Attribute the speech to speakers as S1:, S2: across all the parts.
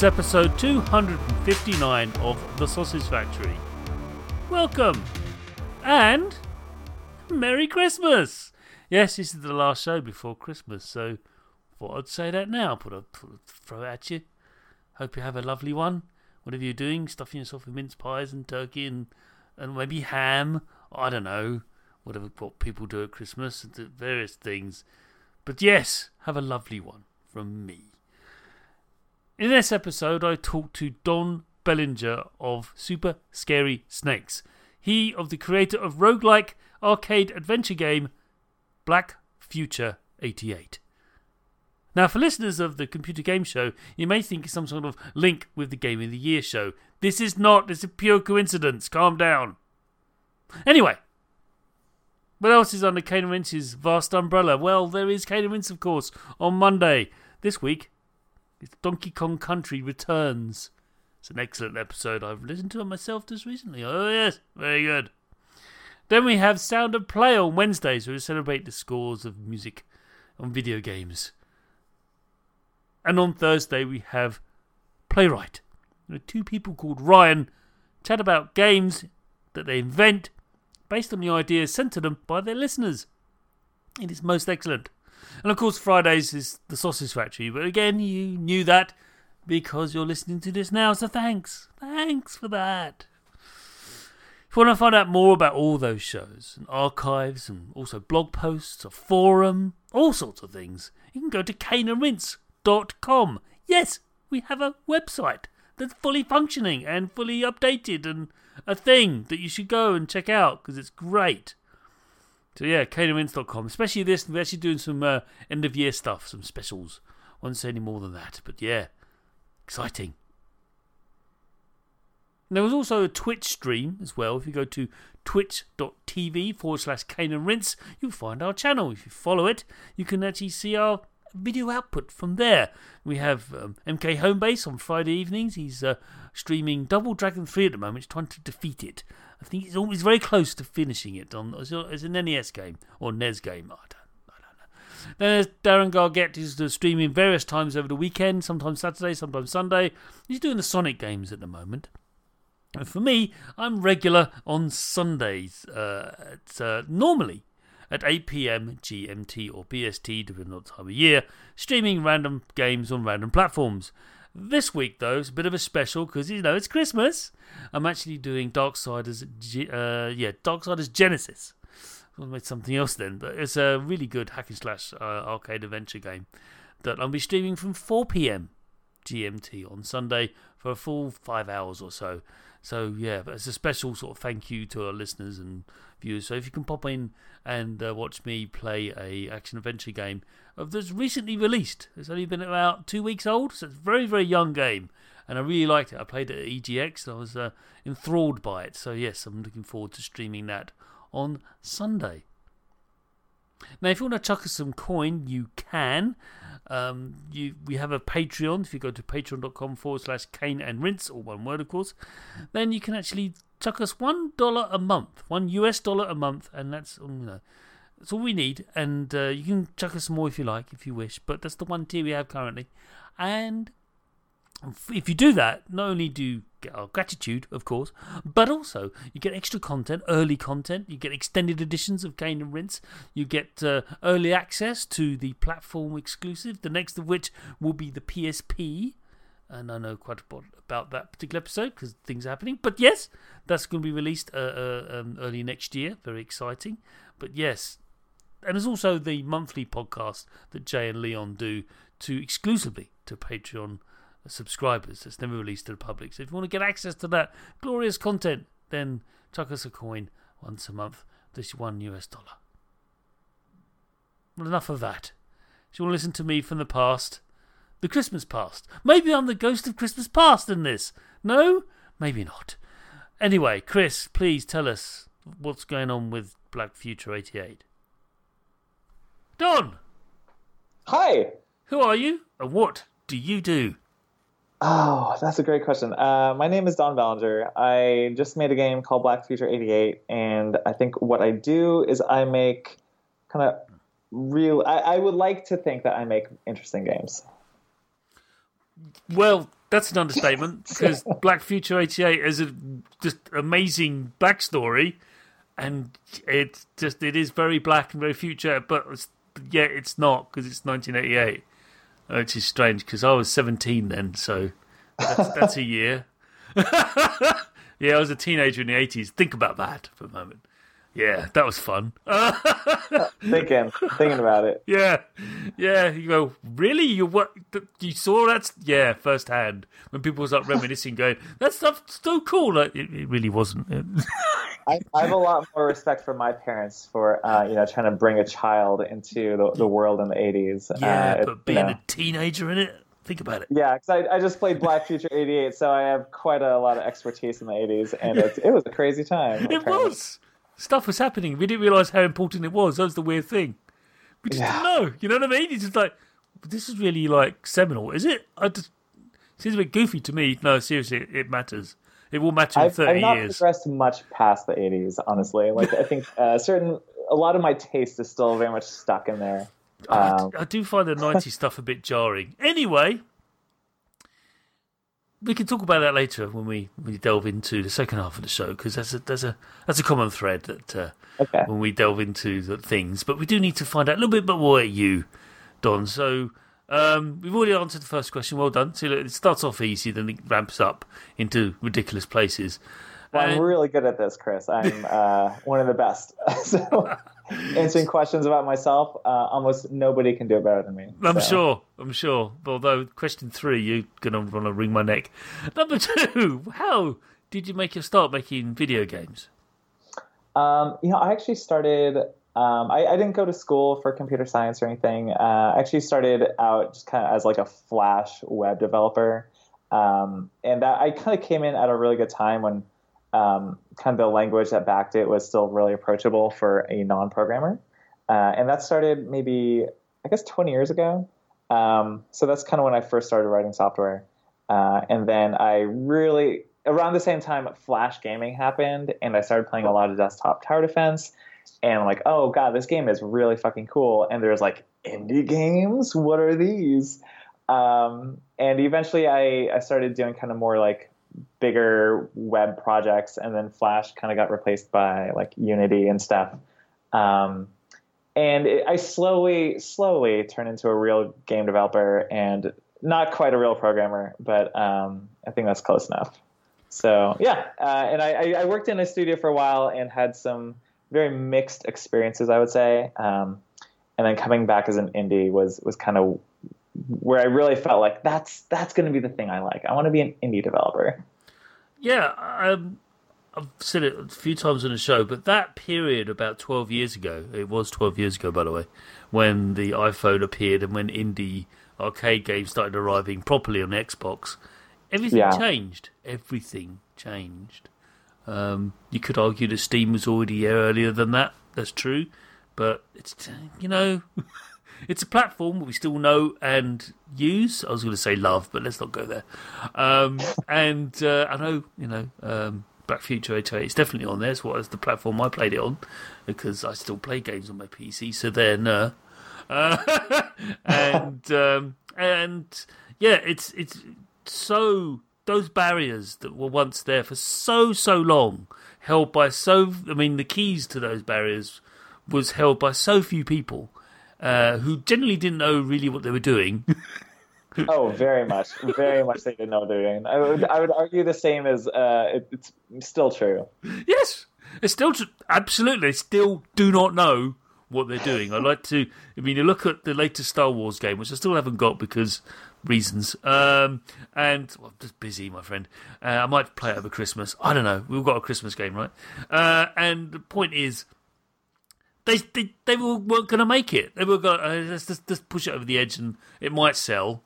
S1: Is episode 259 of The Sausage Factory. Welcome and Merry Christmas! Yes, this is the last show before Christmas, so thought I'd say that now. Put a put a throw at you. Hope you have a lovely one. Whatever you're doing, stuffing yourself with mince pies and turkey and and maybe ham. I don't know. Whatever what people do at Christmas, various things. But yes, have a lovely one from me. In this episode, I talked to Don Bellenger of Super Scary Snakes. He of the creator of roguelike arcade adventure game Black Future 88. Now, for listeners of the Computer Game Show, you may think it's some sort of link with the Game of the Year show. This is not, it's a pure coincidence. Calm down. Anyway, what else is under Cane and Rinse's vast umbrella? Well, there is Cane and Rinse, of course, on Monday. This week, it's Donkey Kong Country Returns. It's an excellent episode. I've listened to it myself just recently. Oh, yes, very good. Then we have Sound of Play on Wednesdays, where we celebrate the scores of music on video games. And on Thursday, we have Playwright. There are two people called Ryan chat about games that they invent based on the ideas sent to them by their listeners. It is most excellent. And of course, Fridays is the Sausage Factory. But again, you knew that because you're listening to this now. So thanks. Thanks for that. If you want to find out more about all those shows and archives and also blog posts, a forum, all sorts of things, you can go to caneandrinse.com. Yes, we have a website that's fully functioning and fully updated and a thing that you should go and check out because it's great. So yeah, caneandrinse.com. Especially this, we're actually doing some uh, end of year stuff, some specials. Won't say any more than that, but yeah, exciting. And there was also a Twitch stream as well. If you go to twitch.tv forward slash Cane and Rinse, you'll find our channel. If you follow it, you can actually see our video output from there. We have um, MK Homebase on Friday evenings. He's uh, streaming Double Dragon 3 at the moment, he's trying to defeat it. I think it's always very close to finishing it on as an NES game or NES game. I don't, I don't know. Then there's Darren Gargett, who's streaming various times over the weekend, sometimes Saturday, sometimes Sunday. He's doing the Sonic games at the moment. And for me, I'm regular on Sundays. Uh, it's uh, normally at 8 pm GMT or BST, depending on the time of year, streaming random games on random platforms. This week, though, it's a bit of a special because you know it's Christmas. I'm actually doing Darksiders, uh, yeah, Darksiders Genesis. I made something else then, but it's a really good hack and slash uh, arcade adventure game that I'll be streaming from 4 p.m. GMT on Sunday for a full five hours or so. So yeah, but it's a special sort of thank you to our listeners and viewers. So if you can pop in and uh, watch me play a action adventure game of that's recently released, it's only been about two weeks old, so it's a very very young game, and I really liked it. I played it at EGX, and I was uh, enthralled by it. So yes, I'm looking forward to streaming that on Sunday. Now, if you want to chuck us some coin, you can. Um, you we have a Patreon. If you go to patreon.com forward slash Cane and Rinse, or one word, of course, then you can actually chuck us one dollar a month, one US dollar a month, and that's you know that's all we need. And uh, you can chuck us some more if you like, if you wish. But that's the one tier we have currently. And if you do that, not only do you get our gratitude, of course, but also you get extra content, early content. You get extended editions of Cane and Rinse. You get uh, early access to the platform exclusive. The next of which will be the PSP. And I know quite a lot about that particular episode because things are happening. But yes, that's going to be released uh, uh, um, early next year. Very exciting. But yes, and there's also the monthly podcast that Jay and Leon do to exclusively to Patreon subscribers that's never released to the public. So if you want to get access to that glorious content, then chuck us a coin once a month. This one US dollar. Well, enough of that. Do you want to listen to me from the past? The Christmas past. Maybe I'm the ghost of Christmas past in this. No? Maybe not. Anyway, Chris, please tell us what's going on with Black Future 88. Don!
S2: Hi!
S1: Who are you and what do you do?
S2: Oh, that's a great question. Uh, my name is Don Bellenger. I just made a game called Black Future 88, and I think what I do is I make kind of real. I, I would like to think that I make interesting games.
S1: Well, that's an understatement because Black Future 88 is a just amazing backstory, and it just it is very black and very future, but it's, yet it's not because it's 1988 which is strange because I was 17 then, so that's, that's a year. yeah, I was a teenager in the 80s. Think about that for a moment. Yeah, that was fun.
S2: thinking, thinking about it.
S1: Yeah, yeah. You go, really? You what? You saw that? Yeah, firsthand. When people was like reminiscing, going, "That stuff's so cool." Like, it, it really wasn't.
S2: I, I, have a lot more respect for my parents for uh, you know trying to bring a child into the, the world in the eighties.
S1: Yeah, uh, but being you know. a teenager in it, think about it.
S2: Yeah, because I, I just played Black Future '88, so I have quite a lot of expertise in the '80s, and it, it was a crazy time.
S1: It apparently. was stuff was happening. We didn't realize how important it was. That was the weird thing. We just yeah. didn't know. You know what I mean? It's just like this is really like seminal, is it? I just seems a bit goofy to me. No, seriously, it, it matters. It will matter in I've, 30
S2: I've not
S1: years.
S2: progressed much past the 80s, honestly. Like I think uh, certain a lot of my taste is still very much stuck in there.
S1: Um, I, I do find the 90s stuff a bit jarring. Anyway, we can talk about that later when we when we delve into the second half of the show because that's a that's a that's a common thread that uh, okay. when we delve into the things. But we do need to find out a little bit more about you, Don. So um, we've already answered the first question. Well done. So it starts off easy, then it ramps up into ridiculous places.
S2: Well, I'm really good at this, Chris. I'm uh, one of the best. so answering questions about myself, uh, almost nobody can do it better than me.
S1: I'm so. sure. I'm sure. Although question three, you're gonna want to wring my neck. Number two, how did you make your start making video games?
S2: Um, you know, I actually started. Um, I, I, didn't go to school for computer science or anything. Uh, I actually started out just kind of as like a Flash web developer, um, and that, I kind of came in at a really good time when um, kind of the language that backed it was still really approachable for a non-programmer. Uh, and that started maybe, I guess, 20 years ago. Um, so that's kind of when I first started writing software. Uh, and then I really, around the same time, Flash gaming happened, and I started playing a lot of desktop tower defense. And I'm like, oh god, this game is really fucking cool. And there's like indie games. What are these? Um, and eventually, I I started doing kind of more like bigger web projects, and then Flash kind of got replaced by like Unity and stuff. Um, and it, I slowly, slowly turned into a real game developer, and not quite a real programmer, but um, I think that's close enough. So yeah, uh, and I, I, worked in a studio for a while and had some very mixed experiences, I would say. Um, and then coming back as an indie was was kind of where I really felt like that's that's going to be the thing I like. I want to be an indie developer.
S1: Yeah, um, I've said it a few times on the show, but that period about twelve years ago, it was twelve years ago, by the way, when the iPhone appeared and when indie arcade games started arriving properly on Xbox, everything yeah. changed. Everything changed. Um, you could argue that Steam was already earlier than that. That's true, but it's you know. it's a platform we still know and use. I was going to say love, but let's not go there. Um, and uh, I know you know um, Black Future 808 is definitely on there. It's what is the platform I played it on because I still play games on my PC. So there, no. Uh, and um, and yeah, it's it's so those barriers that were once there for so so long, held by so. I mean, the keys to those barriers was held by so few people uh, who generally didn't know really what they were doing.
S2: oh, very much, very much they didn't know what they were doing. I would, I would argue the same as uh, it, it's still true.
S1: Yes, it's still tr- absolutely still do not know what they're doing. I like to. I mean, you look at the latest Star Wars game, which I still haven't got because reasons. Um, and well, I'm just busy, my friend. Uh, I might play it over Christmas. I don't know. We've got a Christmas game, right? Uh, and the point is, they they, they were, weren't going to make it. They were going uh, let's just, just push it over the edge and it might sell.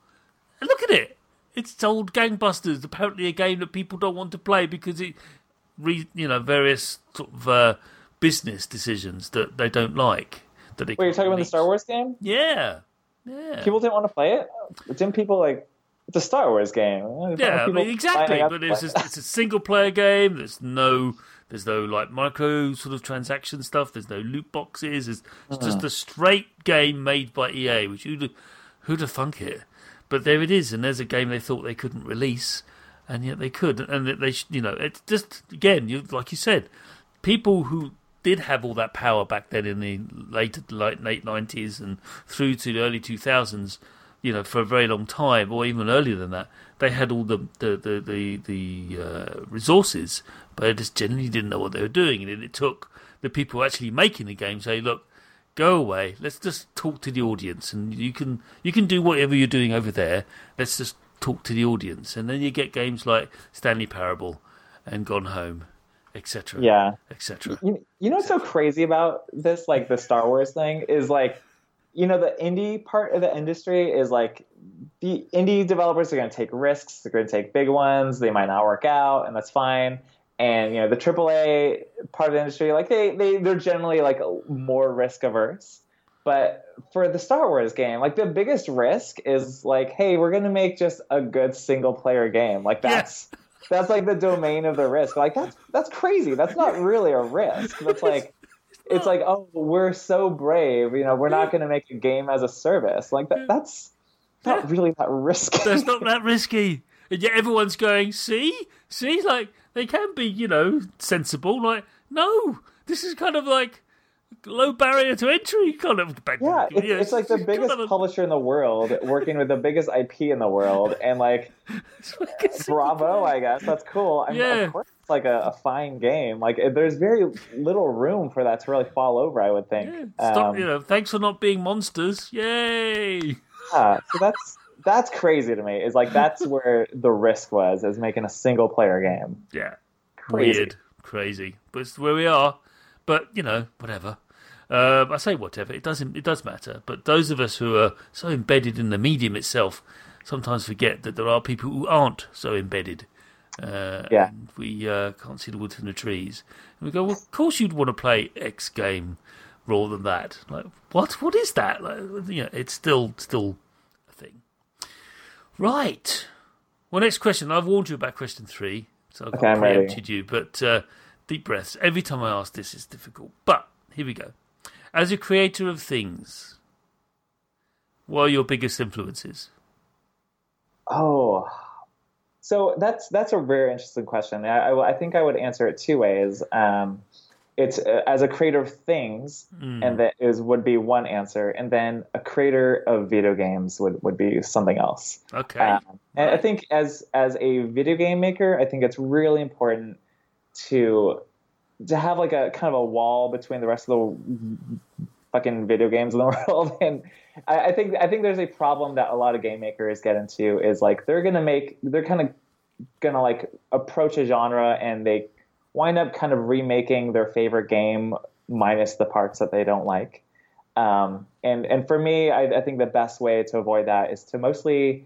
S1: And look at it. It's sold gangbusters. Apparently, a game that people don't want to play because it, re, you know, various sort of uh, business decisions that they don't like. That
S2: Wait, you're talking about the Star Wars game?
S1: Yeah, yeah.
S2: People didn't want to play it. Didn't people like? It's a Star Wars game.
S1: Yeah, I mean, exactly. But it's a, it's a single player game. There's no there's no like micro sort of transaction stuff. There's no loot boxes. It's, it's just a straight game made by EA, which who'd who'd have thunk it? But there it is, and there's a game they thought they couldn't release, and yet they could. And they, you know, it's just again, you like you said, people who did have all that power back then in the late late late nineties and through to the early two thousands, you know, for a very long time, or even earlier than that, they had all the the the the, the uh, resources, but they just generally didn't know what they were doing, and it took the people actually making the game say, look. Go away. Let's just talk to the audience, and you can you can do whatever you're doing over there. Let's just talk to the audience, and then you get games like Stanley Parable and Gone Home etc.
S2: Yeah,
S1: etc.
S2: You, you know what's so crazy about this, like the Star Wars thing, is like, you know, the indie part of the industry is like the indie developers are going to take risks. They're going to take big ones. They might not work out, and that's fine. And you know, the AAA part of the industry, like they they they're generally like more risk averse. But for the Star Wars game, like the biggest risk is like, hey, we're gonna make just a good single player game. Like that's that's like the domain of the risk. Like that's that's crazy. That's not really a risk. That's like it's like oh we're so brave. You know we're not going to make a game as a service. Like that. That's not really that risky.
S1: That's not that risky. And yet everyone's going see see like they can be you know sensible. Like no, this is kind of like low barrier to entry kind of
S2: yeah it's, it's like the biggest kind of publisher in the world working with the biggest ip in the world and like bravo i guess. That's cool. I mean, yeah. of course it's like a, a, fine game. Like there's very little room for that to really fall over i would think. Yeah,
S1: stop um, you know thanks for not being monsters. Yay!
S2: Yeah so that's that's crazy to me is like that's where the risk was is making a single player game
S1: yeah crazy. weird crazy but it's where we are but you know whatever uh, I say whatever. It doesn't. It does matter. But those of us who are so embedded in the medium itself sometimes forget that there are people who aren't so embedded. Uh,
S2: yeah.
S1: we uh, can't see the wood from the trees. And we go, well, of course you'd want to play X game rather than that. Like, what? What is that? Like, you know, it's still still. Right. Well, next question. I've warned you about question three, so I've okay, preempted you. But uh, deep breaths. Every time I ask this, it's difficult. But here we go. As a creator of things, what are your biggest influences?
S2: Oh, so that's that's a very interesting question. I, I, I think I would answer it two ways. Um, it's uh, as a creator of things, mm. and that is would be one answer, and then a creator of video games would, would be something else.
S1: Okay. Um,
S2: and I think as as a video game maker, I think it's really important to to have like a kind of a wall between the rest of the fucking video games in the world and I, I, think I think there's a problem that a lot of game makers get into is like they're gonna make they're kind of gonna like approach a genre and they wind up kind of remaking their favorite game minus the parts that they don't like um, and and for me I, I think the best way to avoid that is to mostly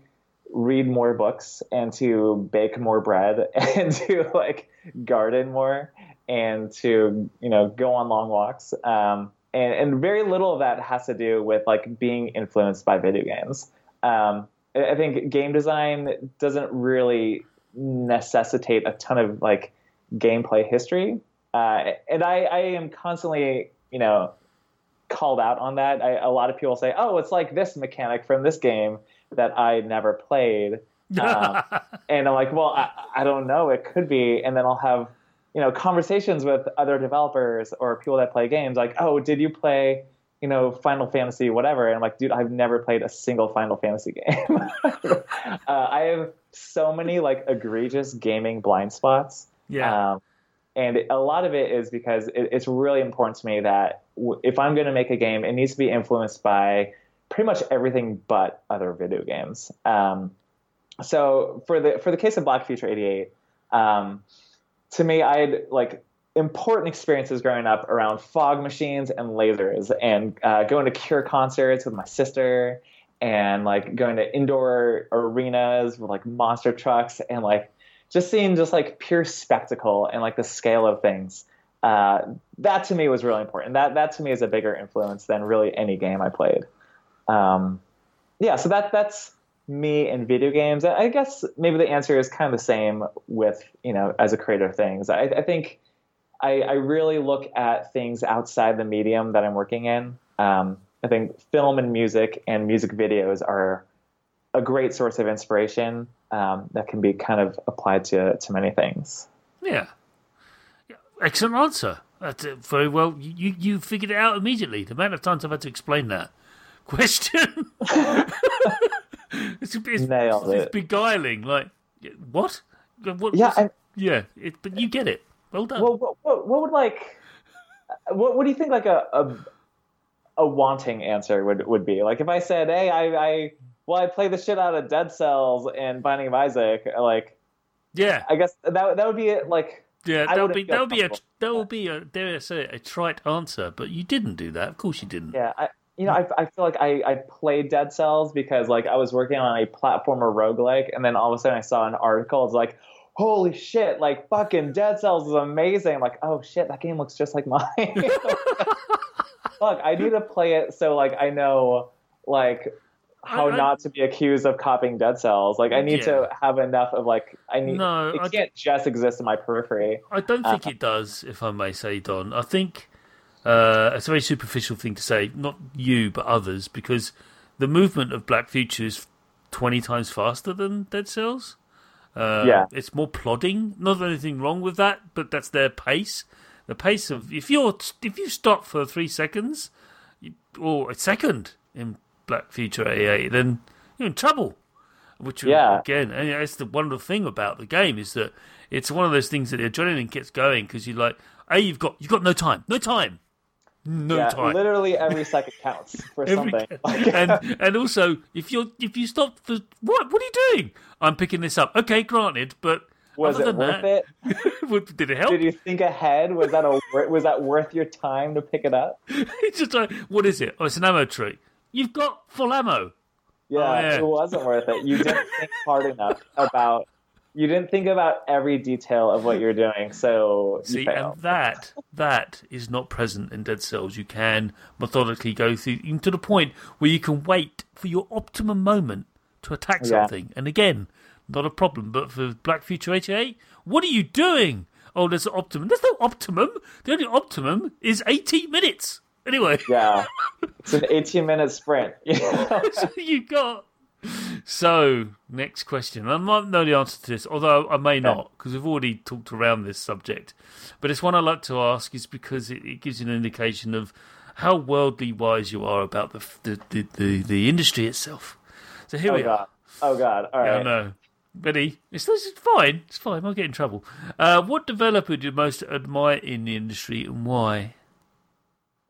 S2: read more books and to bake more bread and to like garden more and to you know go on long walks. Um, and and very little of that has to do with like being influenced by video games. Um, I think game design doesn't really necessitate a ton of like gameplay history, uh, and I, I am constantly you know called out on that. I, a lot of people say, "Oh, it's like this mechanic from this game that I never played," um, and I'm like, "Well, I, I don't know. It could be." And then I'll have you know conversations with other developers or people that play games, like, "Oh, did you play?" You know, Final Fantasy, whatever. And I'm like, dude, I've never played a single Final Fantasy game. uh, I have so many like egregious gaming blind spots.
S1: Yeah.
S2: Um, and a lot of it is because it, it's really important to me that w- if I'm going to make a game, it needs to be influenced by pretty much everything but other video games. Um, so for the for the case of Black Future '88, um, to me, I had like important experiences growing up around fog machines and lasers, and uh, going to Cure concerts with my sister, and like going to indoor arenas with like monster trucks, and like just seeing just like pure spectacle and like the scale of things. Uh, that to me was really important. That that to me is a bigger influence than really any game I played. Um, yeah, so that that's me in video games. I guess maybe the answer is kind of the same with you know as a creator of things. I, I think I, I, really look at things outside the medium that I'm working in. Um, I think film and music and music videos are a great source of inspiration um, that can be kind of applied to to many things.
S1: Yeah, excellent answer. That's very well. You you figured it out immediately. The amount of times I've had to explain that question. it's, it's,
S2: Nailed
S1: it's
S2: it.
S1: beguiling. Like what? what
S2: yeah, I,
S1: yeah. It, but you get it. Well done.
S2: Well, what, what, what would like? What, what do you think like a, a a wanting answer would would be? Like if I said, "Hey, I, I well, I play the shit out of Dead Cells and Binding of Isaac," like,
S1: yeah,
S2: I guess that that would be it. like.
S1: Yeah, that would be that would be a that would be a dare I say it, a trite answer, but you didn't do that. Of course, you didn't.
S2: Yeah, I, you know, I, I feel like I, I played Dead Cells because like I was working on a platformer roguelike, and then all of a sudden I saw an article. It's like, holy shit, like fucking Dead Cells is amazing. I'm like, oh shit, that game looks just like mine. Fuck, I need to play it so like I know like how
S1: I- I-
S2: not to be accused of copying Dead Cells. Like I need
S1: Yeah.
S2: to have enough of like I need
S1: No,
S2: it
S1: I-
S2: can't just exist in my periphery.
S1: I don't think
S2: Uh,
S1: it does, if I may say, Don. I think uh, it's a very superficial thing to say, not you, but others, because the movement of Black Future is 20 times faster than Dead Cells. Uh,
S2: Yeah.
S1: It's more plodding. Not anything wrong with that, but that's their pace. The pace of if you're if you stop for three seconds or a second in Black Future 88, then you're in trouble. Which
S2: Yeah.
S1: again, and it's the wonderful thing about the game is that it's one of those things that the adrenaline gets going because you're like, hey, you've got you've got no time, no time, no
S2: yeah,
S1: time.
S2: literally every second counts for something.
S1: and and also if you're if you stop for what what are you doing? I'm picking this up. Okay, granted, but
S2: was
S1: other
S2: it worth
S1: that,
S2: it?
S1: did it help?
S2: Did you think ahead? Was that a was that worth your time to pick it up?
S1: it's just like, what is it? Oh, it's an ammo tree. You've got full ammo.
S2: Yeah,
S1: Oh, yeah.
S2: it wasn't worth it. You didn't think hard enough about. You didn't think about every detail of what you're doing, so you
S1: See, and that that is not present in Dead Cells. You can methodically go through even to the point where you can wait for your optimum moment to attack
S2: Yeah.
S1: something. And again, not a problem. But for Black Future 88, what are you doing? Oh, there's an optimum. There's no optimum. The only optimum is 18 minutes. Anyway,
S2: Yeah, it's an 18 minute sprint.
S1: so you got. So, next question. I might know the answer to this, although I may not, because we've already talked around this subject. But it's one I like to ask, is because it, it gives you an indication of how worldly wise you are about the the, the, the, the industry itself. So here
S2: oh
S1: we are.
S2: Oh god. All
S1: Yeah, I
S2: right.
S1: know. Ready? It's, it's fine. It's fine. I'll get in trouble. Uh, what developer do you most admire in the industry and why?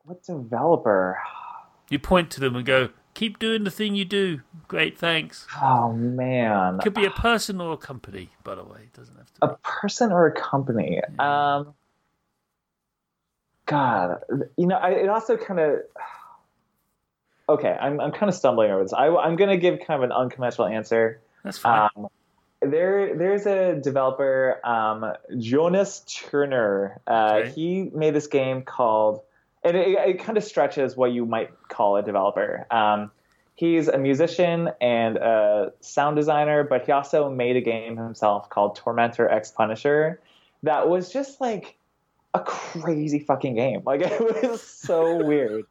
S2: What developer?
S1: You point to them and go, keep doing the thing you do. Great, thanks.
S2: Oh man.
S1: Could be a person or a company, by the way. It doesn't have to
S2: a person or a company. Um, God, you know, I, it also kind of. Okay, I'm I'm kind of stumbling over this. I, I'm going to give kind of an unconventional answer.
S1: That's fine.
S2: Um, there, there's a developer, um, Joonas Turner. Uh,
S1: Okay.
S2: He made this game called and it, it kind of stretches what you might call a developer. Um, he's a musician and a sound designer, but he also made a game himself called Tormentor X Punisher that was just like a crazy fucking game. Like it was so weird.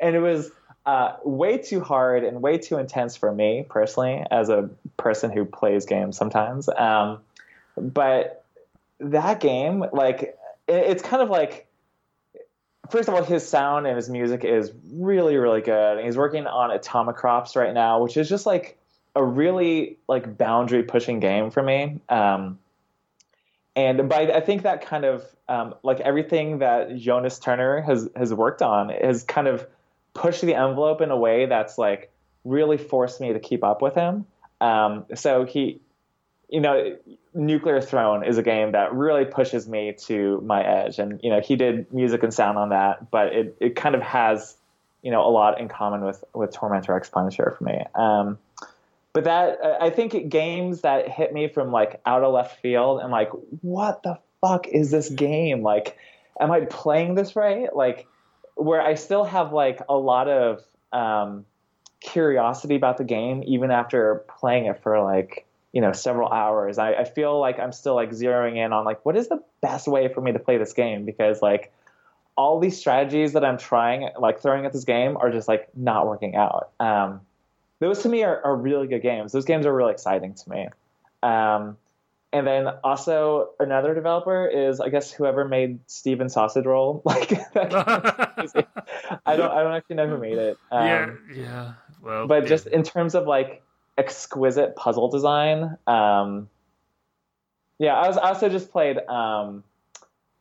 S2: And it was uh, way too hard and way too intense for me personally, as a person who plays games sometimes. Um, but that game, like, it, it's kind of like first of all, his sound and his music is really, really good. He's working on Atomicrops right now, which is just like a really like boundary pushing game for me. Um, and but I think that kind of um, like everything that Joonas Turner has has worked on has kind of pushed the envelope in a way that's like really forced me to keep up with him. Um, so he, you know, Nuclear Throne is a game that really pushes me to my edge, and you know, he did music and sound on that, but it it kind of has you know a lot in common with with Tormentor X Punisher for me. Um, but that I think games that hit me from like out of left field and like what the fuck is this game? Like am I playing this right? Like where I still have like a lot of um, curiosity about the game even after playing it for like you know several hours I, I feel like I'm still like zeroing in on like what is the best way for me to play this game because like all these strategies that I'm trying like throwing at this game are just like not working out um, those to me are, are really good games. Those games are really exciting to me. Um, and then also another developer is I guess whoever made Steven Sausage Roll. Like I don't I don't actually know who made it.
S1: Um, yeah, yeah. Well,
S2: but
S1: yeah.
S2: just in terms of like exquisite puzzle design, um, yeah. I was I also just played um,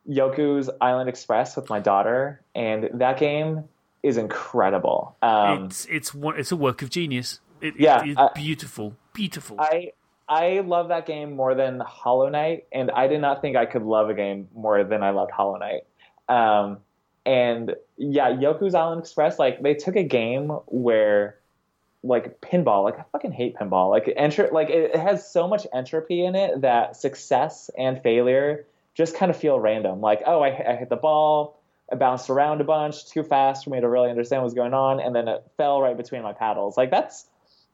S2: Yoku's Island Express with my daughter, and that game is incredible. Um,
S1: it's it's one, it's a work of genius. It,
S2: yeah,
S1: it, it's beautiful, beautiful.
S2: I I love that game more than Hollow Knight, and I did not think I could love a game more than I loved Hollow Knight. Um, and yeah, Yoku's Island Express, like they took a game where like pinball, like I fucking hate pinball. Like enter like it, it has so much entropy in it that success and failure just kind of feel random. Like, oh, I, I hit the ball, I bounced around a bunch too fast for me to really understand what's going on, and then it fell right between my paddles. Like that's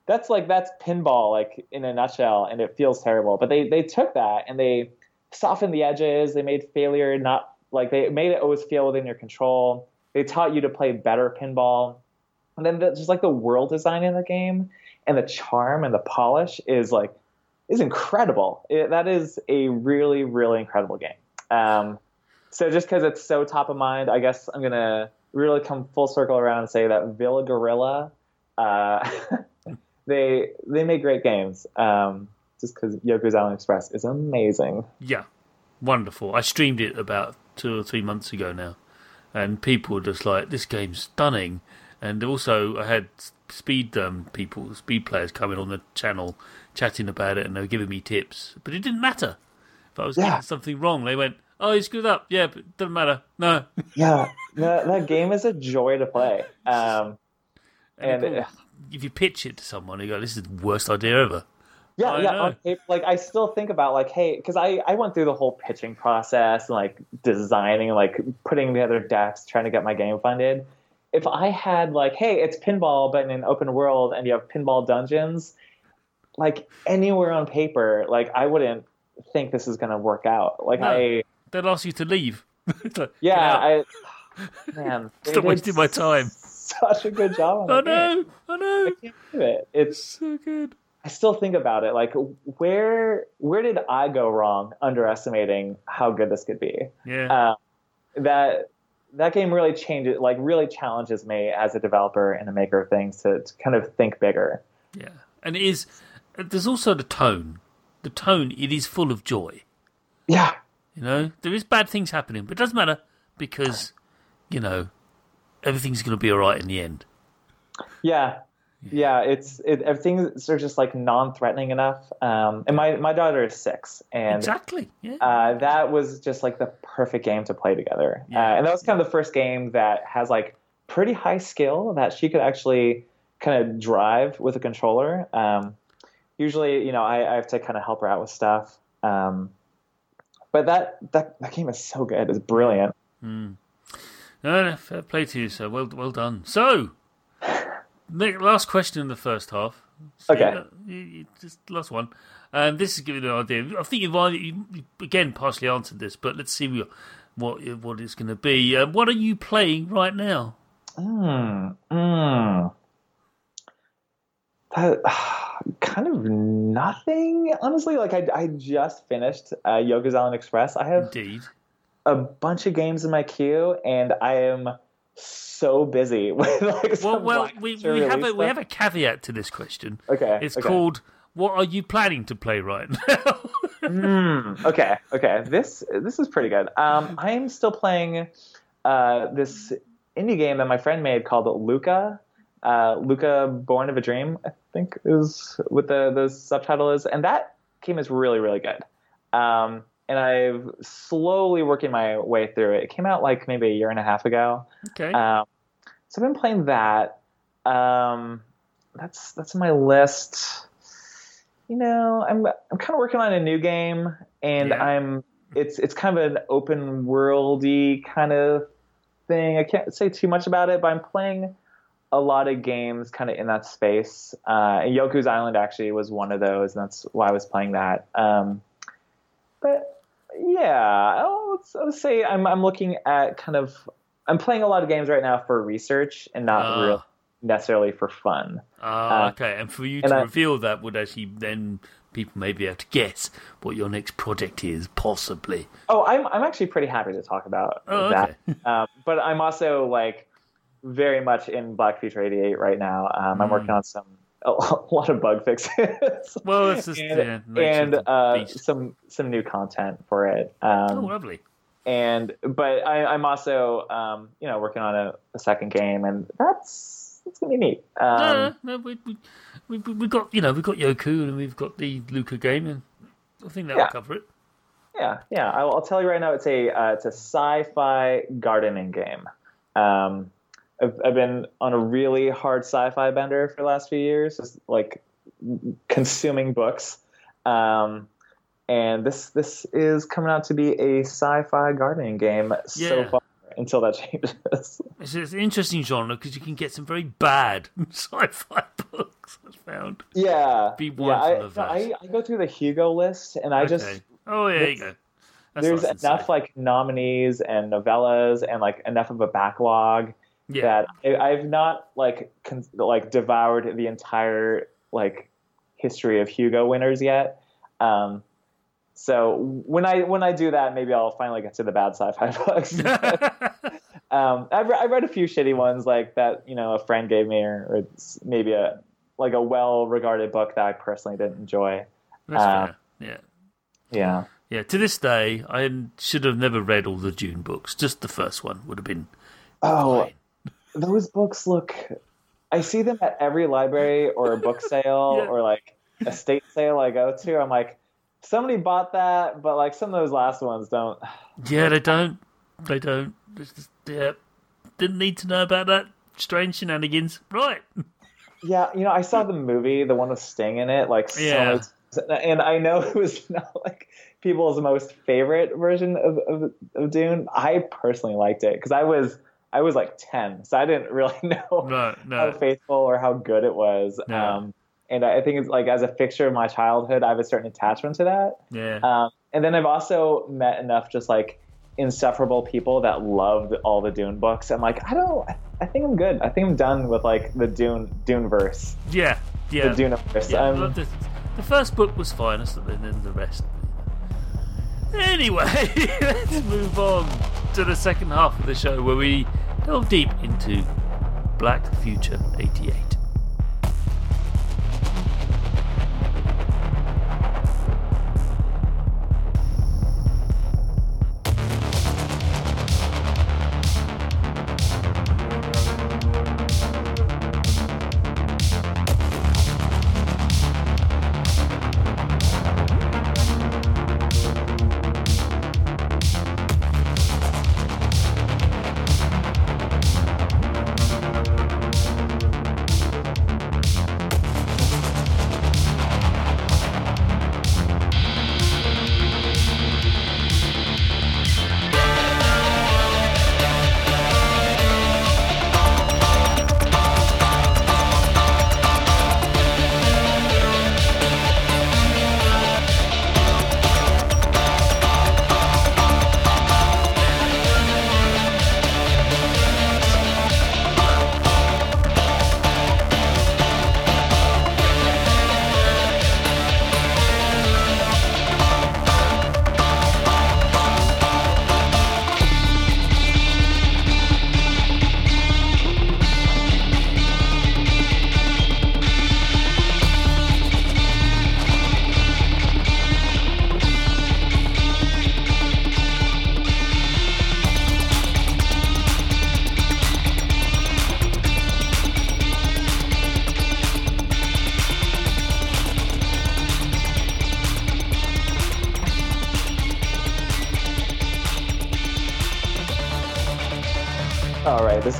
S2: that's like that's pinball like in a nutshell, and it feels terrible. But they they took that and they softened the edges. They made failure not like they made it always feel within your control. They taught you to play better pinball, and then the, just like the world design in the game and the charm and the polish is like is incredible. It, that is a really really incredible game. Um, so just because it's so top of mind, I guess I'm gonna really come full circle around and say that Villa Gorilla, uh, they they make great games. Um, just because Yoku's Island Express is amazing.
S1: Yeah, wonderful. I streamed it about two or three months ago now, and people were just like, "This game's stunning." And also, I had speed um, people, speed players coming on the channel, chatting about it, and they were giving me tips. But it didn't matter if I was
S2: Yeah.
S1: getting something wrong. They went, "Oh, you screwed up." Yeah, but it doesn't matter. No.
S2: Yeah, that, that game is a joy to play. Um,
S1: And,
S2: And,
S1: of if you pitch it to someone, you go, "This is the worst idea ever."
S2: yeah,
S1: I
S2: yeah. Like I still think about like, hey, because I I went through the whole pitching process and like designing, like putting together decks, trying to get my game funded. If I had like, hey, it's pinball, but in an open world, and you have pinball dungeons, like anywhere on paper, like I wouldn't think this is gonna work out. Like
S1: No.
S2: I,
S1: They'd ask you to leave.
S2: Yeah, I, man,
S1: Stop wasting my time.
S2: Such a good job. On
S1: I
S2: that game.
S1: know, I know.
S2: I can't believe it. It's
S1: so good.
S2: I still think about it like where where did I go wrong underestimating how good this could be?
S1: Yeah.
S2: Uh, that that game really changes like really challenges me as a developer and a maker of things to, to kind of think bigger.
S1: Yeah, and it is. There's also the tone. The tone. It is full of joy.
S2: Yeah.
S1: You know, there is bad things happening, but it doesn't matter because, you know, everything's going to be all right in the end.
S2: Yeah. Yeah, it's it, everything's are just like non-threatening enough. Um, and my, my daughter is six, and
S1: exactly. Yeah.
S2: uh, that was just like the perfect game to play together.
S1: Yeah.
S2: Uh, and that was kind of the first game that has like pretty high skill that she could actually kind of drive with a controller. Um, usually, you know, I, I have to kind of help her out with stuff. Um, but that, that that game is so good. It's brilliant.
S1: Mm. No, no, fair play to you, sir. Well, well done. So, Nick, last question in the first half. So,
S2: Okay.
S1: uh, you- you- just last one. Um, this is giving an idea. I think you've you again partially answered this, but let's see what what it's going to be. Uh, what are you playing right now?
S2: Mm, mm. That, kind of nothing, honestly. Like I, I just finished uh, Yoku's Island Express. I have
S1: Indeed.
S2: a bunch of games in my queue, and I am so busy with like
S1: Well, well, we, we have a we have a caveat to this question.
S2: Okay,
S1: It's
S2: okay.
S1: called "What are you planning to play right now?"
S2: Mm, okay, okay. This this is pretty good. Um, I'm still playing uh, this indie game that my friend made called Lucah. Uh, Lucah, Born of a Dream, I think is what the the subtitle is, and that game is really really good. Um, and I've slowly working my way through it. It came out like maybe a year and a half ago.
S1: okay.
S2: Um, so I've been playing that. Um, that's that's my list. You know, I'm I'm kind of working on a new game, and
S1: Yeah.
S2: I'm it's it's kind of an open worldy kind of thing. I can't say too much about it, but I'm playing a lot of games kind of in that space. Uh, and Yoku's Island actually was one of those, and that's why I was playing that. Um, but yeah, I'll, I'll say I'm I'm looking at kind of I'm playing a lot of games right now for research and not
S1: Ah.
S2: real necessarily for fun.
S1: Ah,
S2: uh,
S1: okay. And for you
S2: and
S1: to
S2: I-
S1: reveal that would actually then people may be able to guess what your next project is, possibly.
S2: Oh, I'm I'm actually pretty happy to talk about
S1: Oh,
S2: that.
S1: okay.
S2: Um, but I'm also like very much in Black Future 88 right now. Um, I'm
S1: Mm.
S2: working on some a lot of bug fixes.
S1: Well, it's just
S2: and,
S1: yeah,
S2: and uh, some some new content for it. Um,
S1: oh, lovely.
S2: and but I, I'm also um, you know working on a, a second game, and that's that's gonna be neat. Um,
S1: no, no, we, we, we, we we got you know we've got Yoku and we've got the Lucah game, and I think that'll
S2: Yeah.
S1: cover it.
S2: Yeah, yeah. I'll, I'll tell you right now, it's a uh, it's a sci-fi gardening game. Um, I've, I've been on a really hard sci-fi bender for the last few years, just like consuming books. Um, and this this is coming out to be a sci-fi gardening game so far until that changes.
S1: It's, an interesting genre because you can get some very bad sci-fi books. I've found.
S2: yeah,
S1: Be
S2: yeah. I,
S1: of that.
S2: I, I go through the Hugo list, and I just
S1: oh, yeah, there you go. That's
S2: there's enough like nominees and novellas and like enough of a backlog
S1: yeah.
S2: that I- I've not like con- like devoured the entire like history of Hugo winners yet. Um, so when I when I do that, maybe I'll finally get to the bad sci-fi books. um, I've, re- I've read a few shitty ones like that. You know, a friend gave me, or, or maybe a like a well-regarded book that I personally didn't enjoy.
S1: That's
S2: uh,
S1: fair. Yeah.
S2: Yeah.
S1: Yeah, to this day, I should have never read all the Dune books. Just the first one would have been
S2: Oh,
S1: fine.
S2: Those books look. I see them at every library or book sale
S1: Yeah.
S2: or like estate sale I go to. I'm like, somebody bought that, but like some of those last ones don't.
S1: Yeah, they don't. They don't. It's just, yeah, didn't need to know about that strange shenanigans. Right.
S2: Yeah, you know, I saw the movie, the one with Sting in it, like
S1: Yeah.
S2: many times, and I know it was not like people's most favorite version of of, of Dune. I personally liked it because I was I was like ten, so I didn't really know
S1: No,
S2: how faithful or how good it was.
S1: No.
S2: Um, and I think it's like as a fixture of my childhood, I have a certain attachment to that.
S1: Yeah.
S2: Um, and then I've also met enough just like insufferable people that loved all the Dune books. I'm like, I don't. I- think I'm good. I think I'm done with like the Dune Dune verse,
S1: Yeah. Yeah.
S2: the Duneverse.
S1: Yeah,
S2: Um,
S1: the, the first book was fine, and then the rest. Anyway, let's move on to the second half of the show where we delve deep into Black Future 88.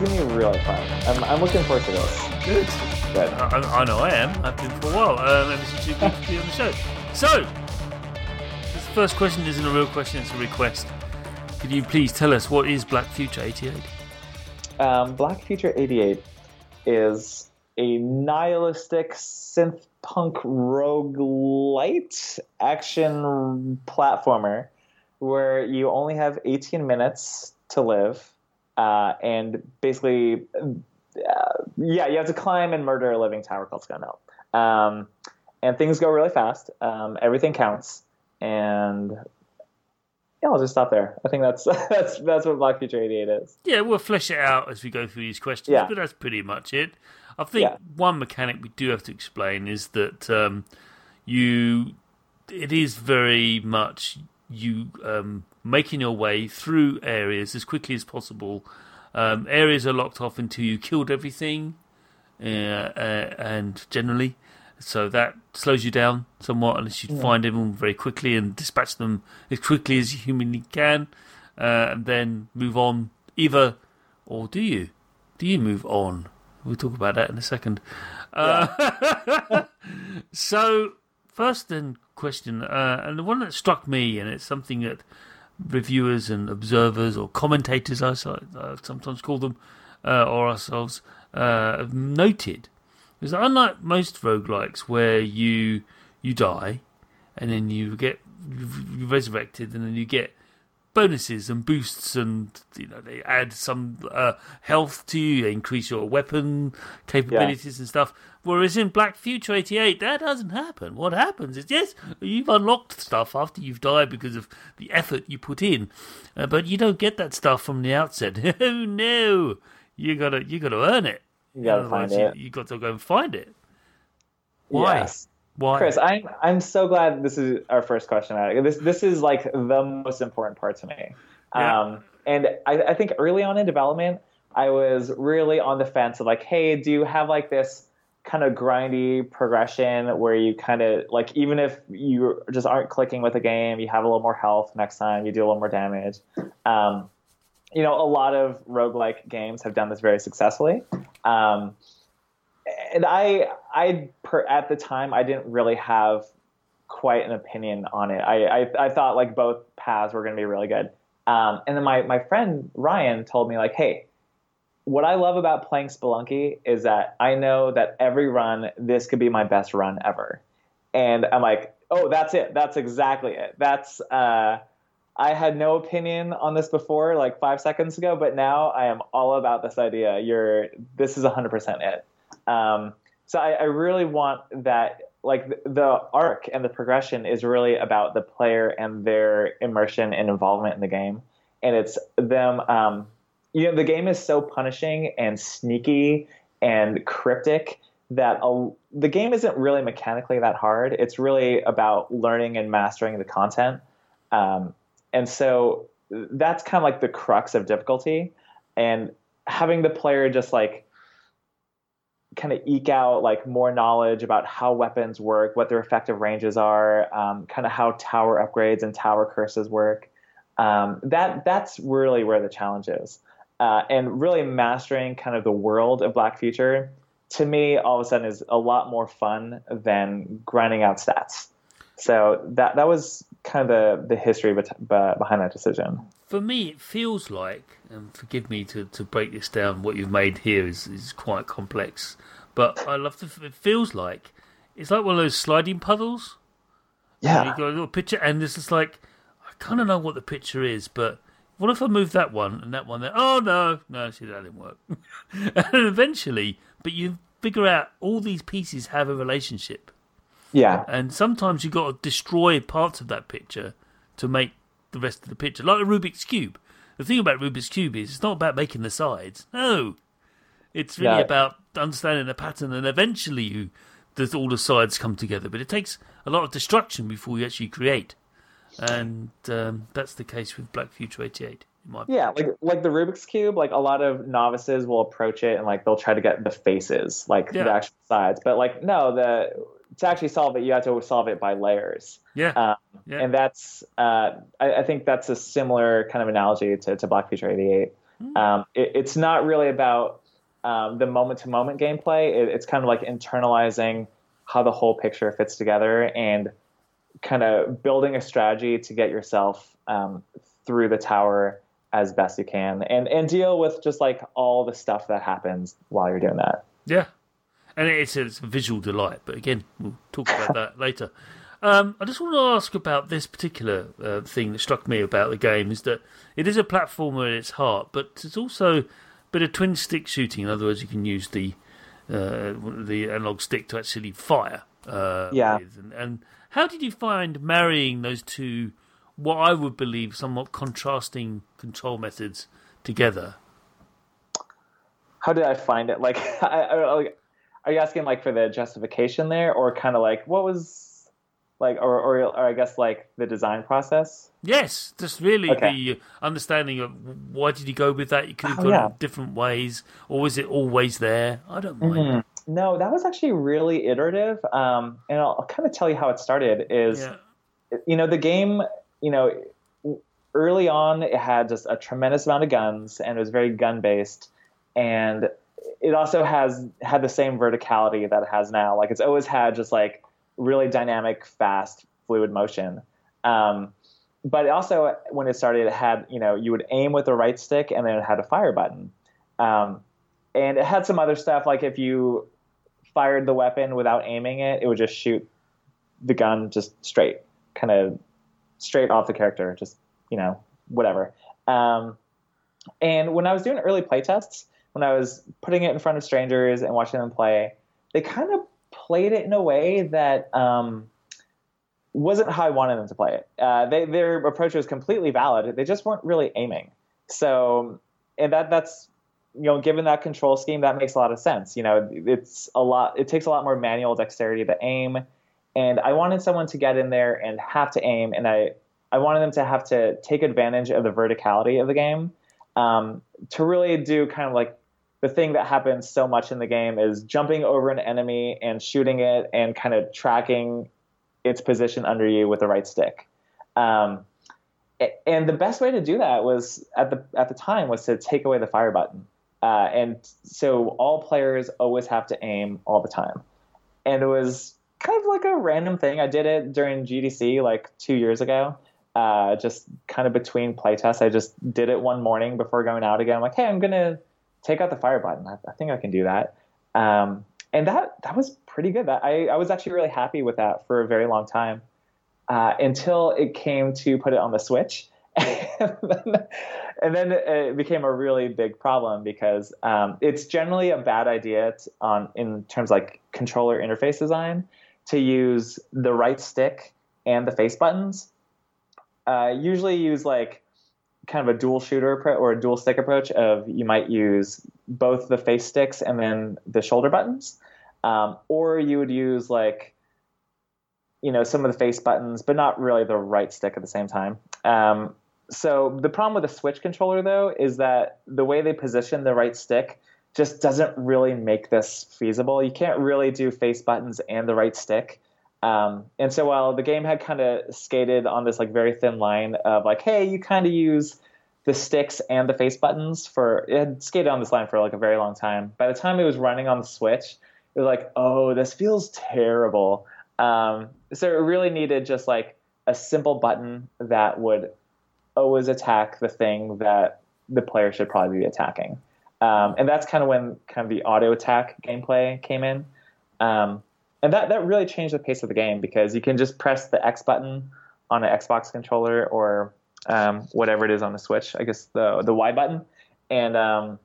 S2: Way. This is gonna be really fun. I'm, I'm looking forward to this.
S1: Good.
S2: Good.
S1: I, I know I am. I've been for a while. Um, ever since you've been to be on the show. So, this first question isn't a real question; it's a request. Could you please tell us what is Black Future 88?
S2: Um, Black Future 88 is a nihilistic synth punk roguelite action platformer where you only have 18 minutes to live uh, and basically uh, yeah you have to climb and murder a living tower called Skymelt. Um, and things go really fast um, everything counts and yeah, I'll just stop there. I think that's that's that's what Black Future 88 is.
S1: Yeah, we'll flesh it out as we go through these questions,
S2: Yeah.
S1: but that's pretty much it. I think
S2: Yeah.
S1: one mechanic we do have to explain is that um, you, it is very much you um, making your way through areas as quickly as possible. Um, areas are locked off until you killed everything, uh, uh, and generally, so that slows you down somewhat unless you find everyone very quickly and dispatch them as quickly as you humanly can, uh, and then move on. Either, or do you? Do you move on? We'll talk about that in a second. Uh, so, first then question, uh, and the one that struck me, and it's something that reviewers and observers or commentators, I sometimes call them, uh, or ourselves, uh, have noted, is that unlike most roguelikes where you you die and then you get resurrected and then you get bonuses and boosts and you know they add some uh, health to you, they increase your weapon capabilities and stuff. Whereas in Black Future 88, that doesn't happen. What happens is yes, you've unlocked stuff after you've died because of the effort you put in, uh, but you don't get that stuff from the outset. oh no, you gotta you gotta earn it.
S2: You gotta find
S1: Otherwise,
S2: it.
S1: You, you got to go and find it. Why?
S2: Yes. Chris, I'm I'm so glad this is our first question. This this is like the most important part to me.
S1: Yeah.
S2: Um, and I, I think early on in development, I was really on the fence of like, hey, do you have like this kind of grindy progression where you kind of like even if you just aren't clicking with a game, you have a little more health next time, you do a little more damage. Um, you know, a lot of roguelike games have done this very successfully. Um, and I, I per, at the time, I didn't really have quite an opinion on it. I, I, I thought like both paths were going to be really good. Um, and then my, my friend Ryan told me like, hey, what I love about playing Spelunky is that I know that every run, this could be my best run ever. And I'm like, oh, that's it. That's exactly it. That's, uh, I had no opinion on this before, like five seconds ago, but now I am all about this idea. You're, this is 100% it. Um, so I, I really want that, like the, arc and the progression is really about the player and their immersion and involvement in the game. And it's them, um, you know, the game is so punishing and sneaky and cryptic that a, the game isn't really mechanically that hard. It's really about learning and mastering the content. Um, and so that's kind of like the crux of difficulty. And having the player just like kind of eke out like more knowledge about how weapons work, what their effective ranges are, um, kind of how tower upgrades and tower curses work. Um, that that's really where the challenge is, uh, and really mastering kind of the world of Black Future. To me, all of a sudden, is a lot more fun than grinding out stats. So that that was kind of the the history behind that decision.
S1: For me, it feels like, and forgive me to, to break this down, what you've made here is, is quite complex. But I love to, it feels like, it's like one of those sliding puddles.
S2: Yeah,
S1: You got a little picture, and it's just like, I kind of know what the picture is, but what if I move that one and that one there? Oh, no, no, see, that didn't work. and eventually, but you figure out all these pieces have a relationship.
S2: yeah,
S1: And sometimes you've got to destroy parts of that picture to make the rest of the picture. Like a Rubik's Cube. The thing about Rubik's Cube is it's not about making the sides. No. It's really
S2: No.
S1: about understanding the pattern and eventually you does all the sides come together. But it takes a lot of destruction before you actually create. And um, that's the case with Black Future 88. In my
S2: yeah. Like like the Rubik's cube, like a lot of novices will approach it and like they'll try to get the faces, like
S1: Yeah.
S2: the actual sides. But like no, the to actually solve it, you have to solve it by layers.
S1: Yeah.
S2: Um,
S1: Yeah.
S2: And that's, uh, I, I think that's a similar kind of analogy to, to Black Future 88. Um, it, it's not really about um, the moment to moment gameplay. It, it's kind of like internalizing how the whole picture fits together and kind of building a strategy to get yourself um, through the tower as best you can and and deal with just like all the stuff that happens while you're doing that.
S1: Yeah, and it's a, it's a visual delight. But again, we'll talk about that later. Um, I just want to ask about this particular uh, thing that struck me about the game is that it is a platformer at its heart, but it's also a bit of twin stick shooting. In other words, you can use the uh, the analog stick to actually fire. Uh,
S2: yeah.
S1: And, and, how did you find marrying those two, what I would believe, somewhat contrasting control methods together?
S2: How did I find it? Like, I, I, are you asking like for the justification there, or kind of like what was like or, or, or I guess like the design process.
S1: Yes, just really okay. the understanding of why did you go with that? You could have oh, gone yeah. different ways, or was it always there? I don't mind.
S2: Mm-hmm. No, that was actually really iterative, um, and I'll, kind of tell you how it started. Is yeah. you know the game, you know, early on it had just a tremendous amount of guns, and it was very gun based, and it also has had the same verticality that it has now. Like it's always had just like really dynamic, fast, fluid motion. Um, but also, when it started, it had you know you would aim with the right stick, and then it had a fire button. Um, and it had some other stuff like if you fired the weapon without aiming it, it would just shoot the gun just straight, kind of straight off the character, just you know whatever. Um, and when I was doing early playtests, when I was putting it in front of strangers and watching them play, they kind of played it in a way that um, wasn't how I wanted them to play it. Uh, they, their approach was completely valid. They just weren't really aiming. So, and that that's you know, given that control scheme, that makes a lot of sense. You know, it's a lot. It takes a lot more manual dexterity to aim, and I wanted someone to get in there and have to aim, and I I wanted them to have to take advantage of the verticality of the game um, to really do kind of like the thing that happens so much in the game is jumping over an enemy and shooting it and kind of tracking its position under you with the right stick. Um, and the best way to do that was at the at the time was to take away the fire button, uh, and so all players always have to aim all the time. And it was kind of like a random thing. I did it during GDC like two years ago, uh, just kind of between playtests. I just did it one morning before going out again. I'm like, hey, I'm gonna take out the fire button. I, I think I can do that. Um, and that that was pretty good. That I, I was actually really happy with that for a very long time uh, until it came to put it on the Switch. and, then, and then it became a really big problem because um, it's generally a bad idea to, on in terms like controller interface design to use the right stick and the face buttons. Uh, usually use like kind of a dual shooter or a dual stick approach of you might use both the face sticks and then the shoulder buttons um, or you would use like you know some of the face buttons but not really the right stick at the same time. Um, so the problem with the switch controller though is that the way they position the right stick just doesn't really make this feasible. You can't really do face buttons and the right stick um, and so while the game had kind of skated on this like very thin line of like, hey, you kind of use the sticks and the face buttons for it had skated on this line for like a very long time. By the time it was running on the Switch, it was like, oh, this feels terrible. Um, so it really needed just like a simple button that would always attack the thing that the player should probably be attacking. Um, and that's kind of when kind of the auto attack gameplay came in. Um, and that that really changed the pace of the game because you can just press the X button on an Xbox controller or um, whatever it is on the Switch. I guess the the Y button, and um,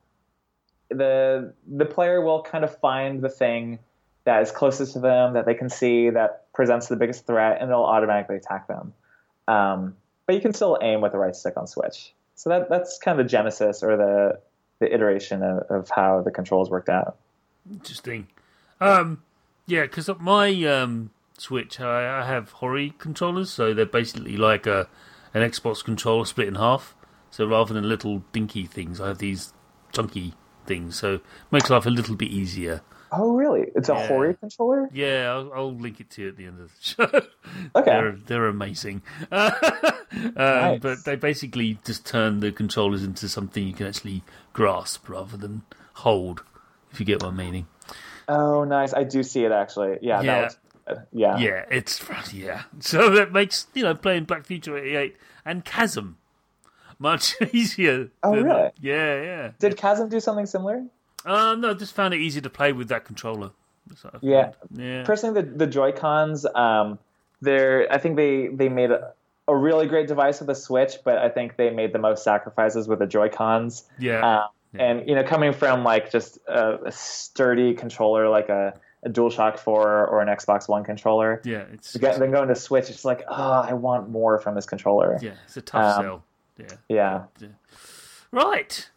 S2: the the player will kind of find the thing that is closest to them that they can see that presents the biggest threat, and they'll automatically attack them. Um, but you can still aim with the right stick on Switch. So that that's kind of the genesis or the the iteration of, of how the controls worked out.
S1: Interesting. Um, yeah, because my um, Switch, I, I, have Hori controllers, so they're basically like a an Xbox controller split in half. So rather than little dinky things, I have these chunky things, so makes life a little bit easier.
S2: Oh, really? It's a
S1: Yeah.
S2: Hori controller?
S1: Yeah, I'll, I'll link it to you at the end of the show.
S2: Okay.
S1: they're they're amazing. um, But they basically just turn the controllers into something you can actually grasp rather than hold. If you get what I'm meaning.
S2: Oh, nice. I do see it actually. Yeah,
S1: Yeah.
S2: that looks good. Yeah.
S1: Yeah, it's yeah. So that makes you know playing Black Future '88 and Chasm much easier.
S2: Oh,
S1: than-
S2: really?
S1: Yeah, yeah.
S2: Did Chasm do something similar?
S1: Uh, no, I just found it easier to play with that controller.
S2: Yeah.
S1: yeah.
S2: Personally, the the Joy Cons, um, they're I think they they made a, a really great device with the Switch, but I think they made the most sacrifices with the Joy Cons.
S1: yeah,
S2: Um, And you know, coming from like just a, a sturdy controller like a, a DualShock 4 or an Xbox One controller,
S1: yeah. It's
S2: get, then going to Switch, it's like, oh, I want more from this controller.
S1: yeah, it's a tough
S2: Um,
S1: sell. Yeah.
S2: Yeah.
S1: Right.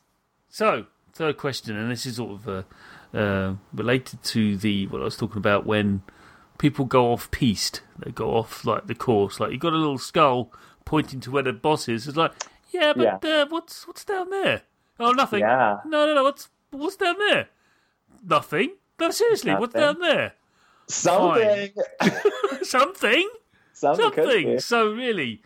S1: So, third question, and this is sort of uh, uh, related to the what I was talking about when people go off piste. They go off like the course. Like you got a little skull pointing to where the boss is. It's like, yeah, but Uh, what's what's down there? Oh, nothing.
S2: Yeah.
S1: No, no, no. What's what's down there? Nothing. No, seriously, what's down there?
S2: Something.
S1: Something.
S2: Something.
S1: something. So really,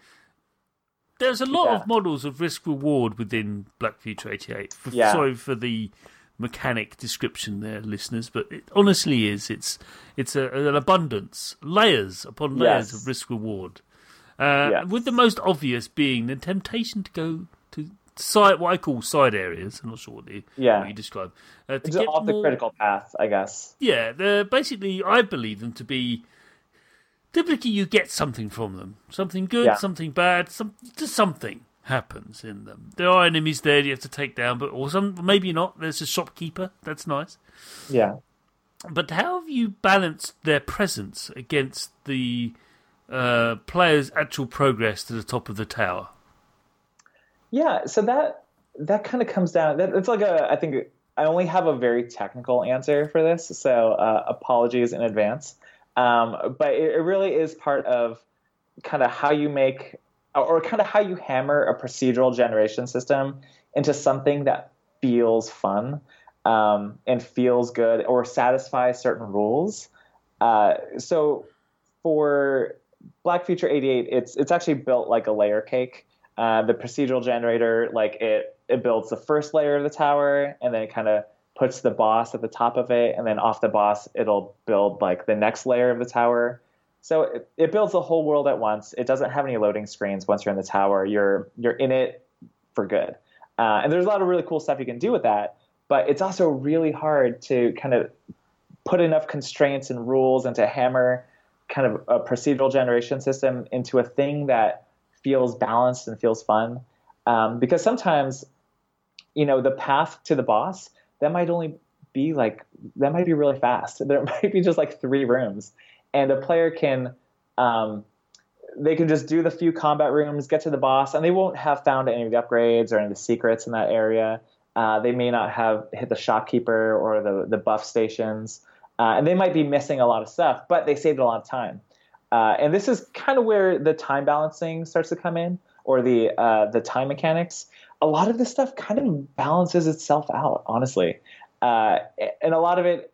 S1: there's a lot
S2: Yeah.
S1: of models of risk reward within Black Future 88. F-
S2: Yeah.
S1: Sorry for the mechanic description there, listeners, but it honestly is. It's it's a, an abundance, layers upon layers
S2: Yes.
S1: of risk reward. Uh,
S2: Yes.
S1: With the most obvious being the temptation to go to side, what I call side areas. I'm not sure what, the,
S2: Yeah.
S1: what you describe. Uh, to get
S2: off the critical path, I guess.
S1: yeah, they're basically I believe them to be typically you get something from them. Something good,
S2: Yeah.
S1: something bad, some just something happens in them. There are enemies there you have to take down, but or some maybe not. There's a shopkeeper, that's nice.
S2: Yeah.
S1: But how have you balanced their presence against the uh, player's actual progress to the top of the tower?
S2: Yeah, so that that kind of comes down. That, it's like a. I think I only have a very technical answer for this, so uh, apologies in advance. Um, but it, it really is part of kind of how you make, or kind of how you hammer a procedural generation system into something that feels fun um, and feels good or satisfies certain rules. Uh, so for Black Future 88, it's it's actually built like a layer cake. Uh, the procedural generator, like it, it builds the first layer of the tower, and then it kind of puts the boss at the top of it, and then off the boss, it'll build like the next layer of the tower. So it, it builds the whole world at once. It doesn't have any loading screens once you're in the tower. You're you're in it for good, uh, and there's a lot of really cool stuff you can do with that. But it's also really hard to kind of put enough constraints and rules and to hammer kind of a procedural generation system into a thing that feels balanced and feels fun. Um, because sometimes, you know, the path to the boss that might only be like that might be really fast. There might be just like three rooms, and a player can. Um, they can just do the few combat rooms, get to the boss, and they won't have found any of the upgrades or any of the secrets in that area. Uh, they may not have hit the shopkeeper or the the buff stations, uh, and they might be missing a lot of stuff, but they saved a lot of time. Uh, and this is kind of where the time balancing starts to come in, or the uh, the time mechanics. A lot of this stuff kind of balances itself out, honestly, uh, and a lot of it,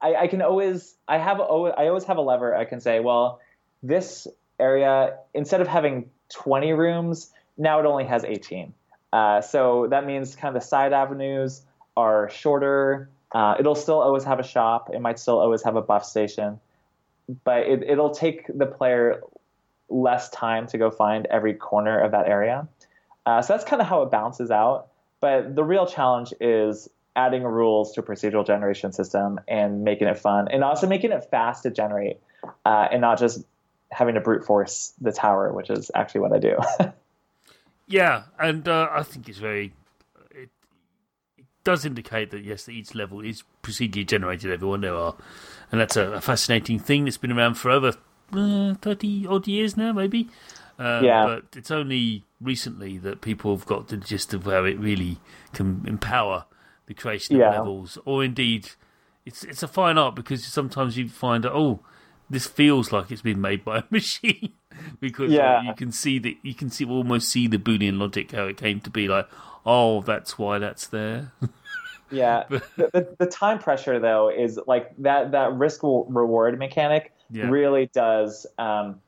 S2: I, I can always I have I always have a lever. I can say, well, this area instead of having 20 rooms, now it only has 18. Uh, so that means kind of the side avenues are shorter. Uh, it'll still always have a shop. It might still always have a buff station, but it, it'll take the player less time to go find every corner of that area. Uh, so that's kind of how it balances out. But the real challenge is adding rules to a procedural generation system and making it fun, and also making it fast to generate, uh, and not just having to brute force the tower, which is actually what I do.
S1: Yeah, and uh, I think it's very. Does indicate that yes, that each level is procedurally generated. Everyone there are, and that's a, a fascinating thing that's been around for over uh, thirty odd years now, maybe. Uh,
S2: Yeah.
S1: But it's only recently that people have got the gist of how it really can empower the creation of
S2: Yeah.
S1: levels, or indeed, it's it's a fine art because sometimes you find that oh, this feels like it's been made by a machine because uh,
S2: Yeah.
S1: you can see that you can see almost see the boolean logic how it came to be like oh that's why that's there
S2: Yeah, the, the, the time pressure though is like that that risk reward mechanic
S1: Yeah.
S2: really does. Um,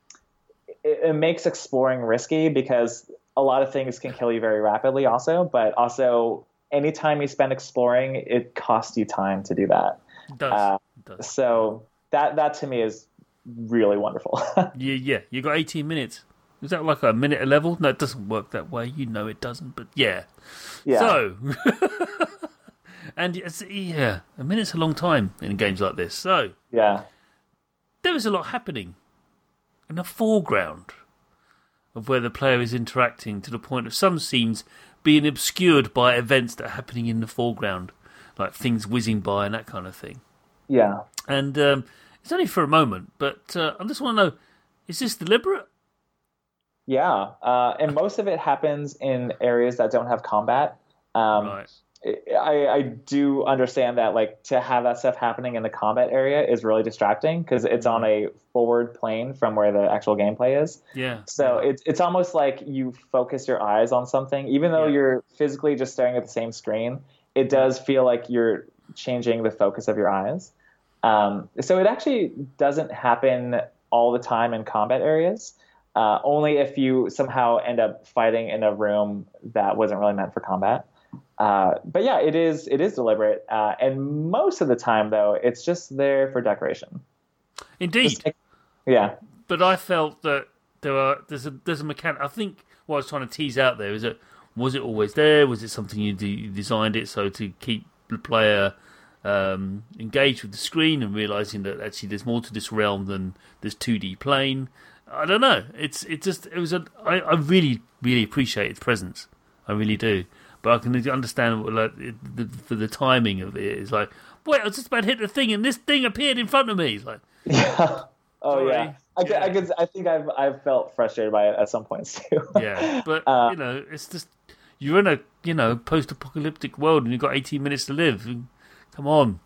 S2: it, it makes exploring risky because a lot of things can kill you very rapidly. Also, but also anytime you spend exploring, it costs you time to do that.
S1: It does.
S2: Uh,
S1: does.
S2: So that that to me is really wonderful.
S1: Yeah, yeah. You got 18 minutes. Is that like a minute a level? No, it doesn't work that way. You know it doesn't, but yeah.
S2: yeah.
S1: So, and it's, yeah, a minute's a long time in games like this. So,
S2: yeah.
S1: there is a lot happening in the foreground of where the player is interacting to the point of some scenes being obscured by events that are happening in the foreground, like things whizzing by and that kind of thing.
S2: Yeah.
S1: And um, it's only for a moment, but uh, I just want to know is this deliberate?
S2: Yeah, uh, and most of it happens in areas that don't have combat. Um,
S1: right.
S2: I, I do understand that like to have that stuff happening in the combat area is really distracting because it's on a forward plane from where the actual gameplay is.
S1: Yeah.
S2: So it's it's almost like you focus your eyes on something, even though
S1: Yeah.
S2: you're physically just staring at the same screen. It does feel like you're changing the focus of your eyes. Um, so it actually doesn't happen all the time in combat areas. Uh, only if you somehow end up fighting in a room that wasn't really meant for combat. Uh, but yeah, it is it is deliberate, uh, and most of the time though, it's just there for decoration.
S1: Indeed.
S2: Like- yeah,
S1: but I felt that there are there's a there's a mechanic. I think what I was trying to tease out there is that was it always there? Was it something you, de- you designed it so to keep the player um, engaged with the screen and realizing that actually there's more to this realm than this 2D plane? I don't know. It's it just it was a I, I really really appreciate its presence. I really do. But I can understand what, like it, the, for the timing of it. It's like, wait, I was just about to hit the thing, and this thing appeared in front of me. It's like,
S2: yeah. Oh
S1: Sorry.
S2: yeah. I, I
S1: Yeah.
S2: could. I think I've I've felt frustrated by it at some points too.
S1: Yeah, but
S2: Uh,
S1: you know, it's just you're in a you know post-apocalyptic world and you've got 18 minutes to live. Come on,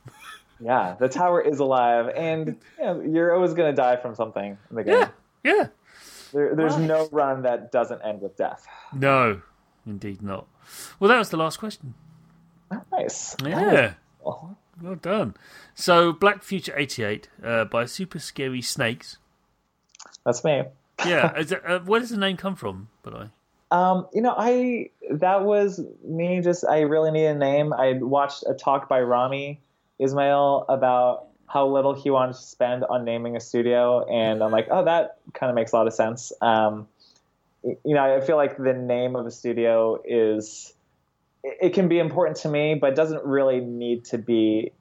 S2: yeah. The tower is alive, and you know, you're always gonna die from something in the game.
S1: yeah, yeah.
S2: There, there's
S1: Right.
S2: no run that doesn't end with death.
S1: No, indeed not. Well, that was the last question.
S2: Nice.
S1: Yeah, well done. So, Black Future 88 uh, by Super Scary Snakes.
S2: That's me.
S1: Yeah, is it, uh, where does the name come from? But I
S2: Um, you know, I that was me. Just I really need a name. I watched a talk by Rami Ismail about how little he wanted to spend on naming a studio, and I'm like, oh, that kind of makes a lot of sense. Um, you know, I feel like the name of a studio is it it can be important to me, but doesn't really need to be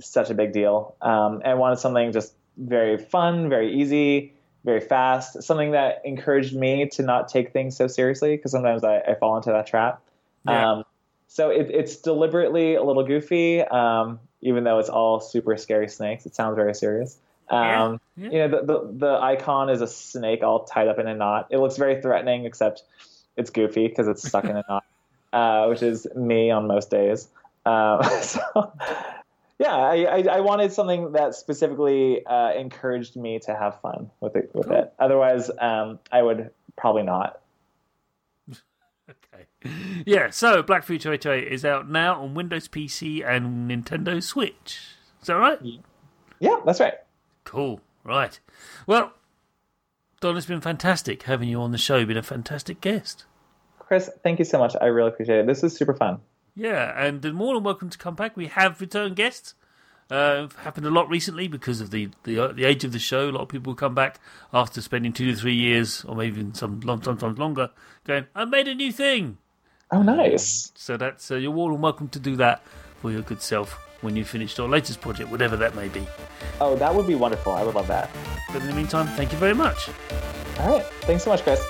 S2: such a big deal. Um, I wanted something just very fun, very easy, very fast, something that encouraged me to not take things so seriously because sometimes I, I fall into that trap.
S1: Yeah.
S2: Um, so it, it's deliberately a little goofy, um, even though it's all super scary snakes. It sounds very serious. Um,
S1: Yeah, yeah.
S2: You know, the, the, the icon is a snake all tied up in a knot. It looks very threatening, except it's goofy because it's stuck in a knot, uh, which is me on most days. Um, so, yeah, I, I, I wanted something that specifically uh, encouraged me to have fun with it. With
S1: Cool.
S2: it. Otherwise, um, I would probably not.
S1: okay. Yeah, so Black Future 88 is out now on Windows PC and Nintendo Switch. Is that right?
S2: Yeah, that's right.
S1: Cool. Right. Well, Don, it's been fantastic having you on the show. You've been a fantastic guest.
S2: Chris, thank you so much. I really appreciate it. This is super fun.
S1: Yeah, and more than welcome to come back. We have return guests. Uh, happened a lot recently because of the, the uh, the age of the show. A lot of people come back after spending two to three years, or maybe even some long, sometimes longer, going, "I made a new thing."
S2: Oh, nice.
S1: So that's uh, you're more than welcome to do that for your good self when you've finished your latest project, whatever that may be.
S2: Oh, that would be wonderful. I would love that.
S1: But in the meantime, thank you very much.
S2: All right. Thanks so much, Chris.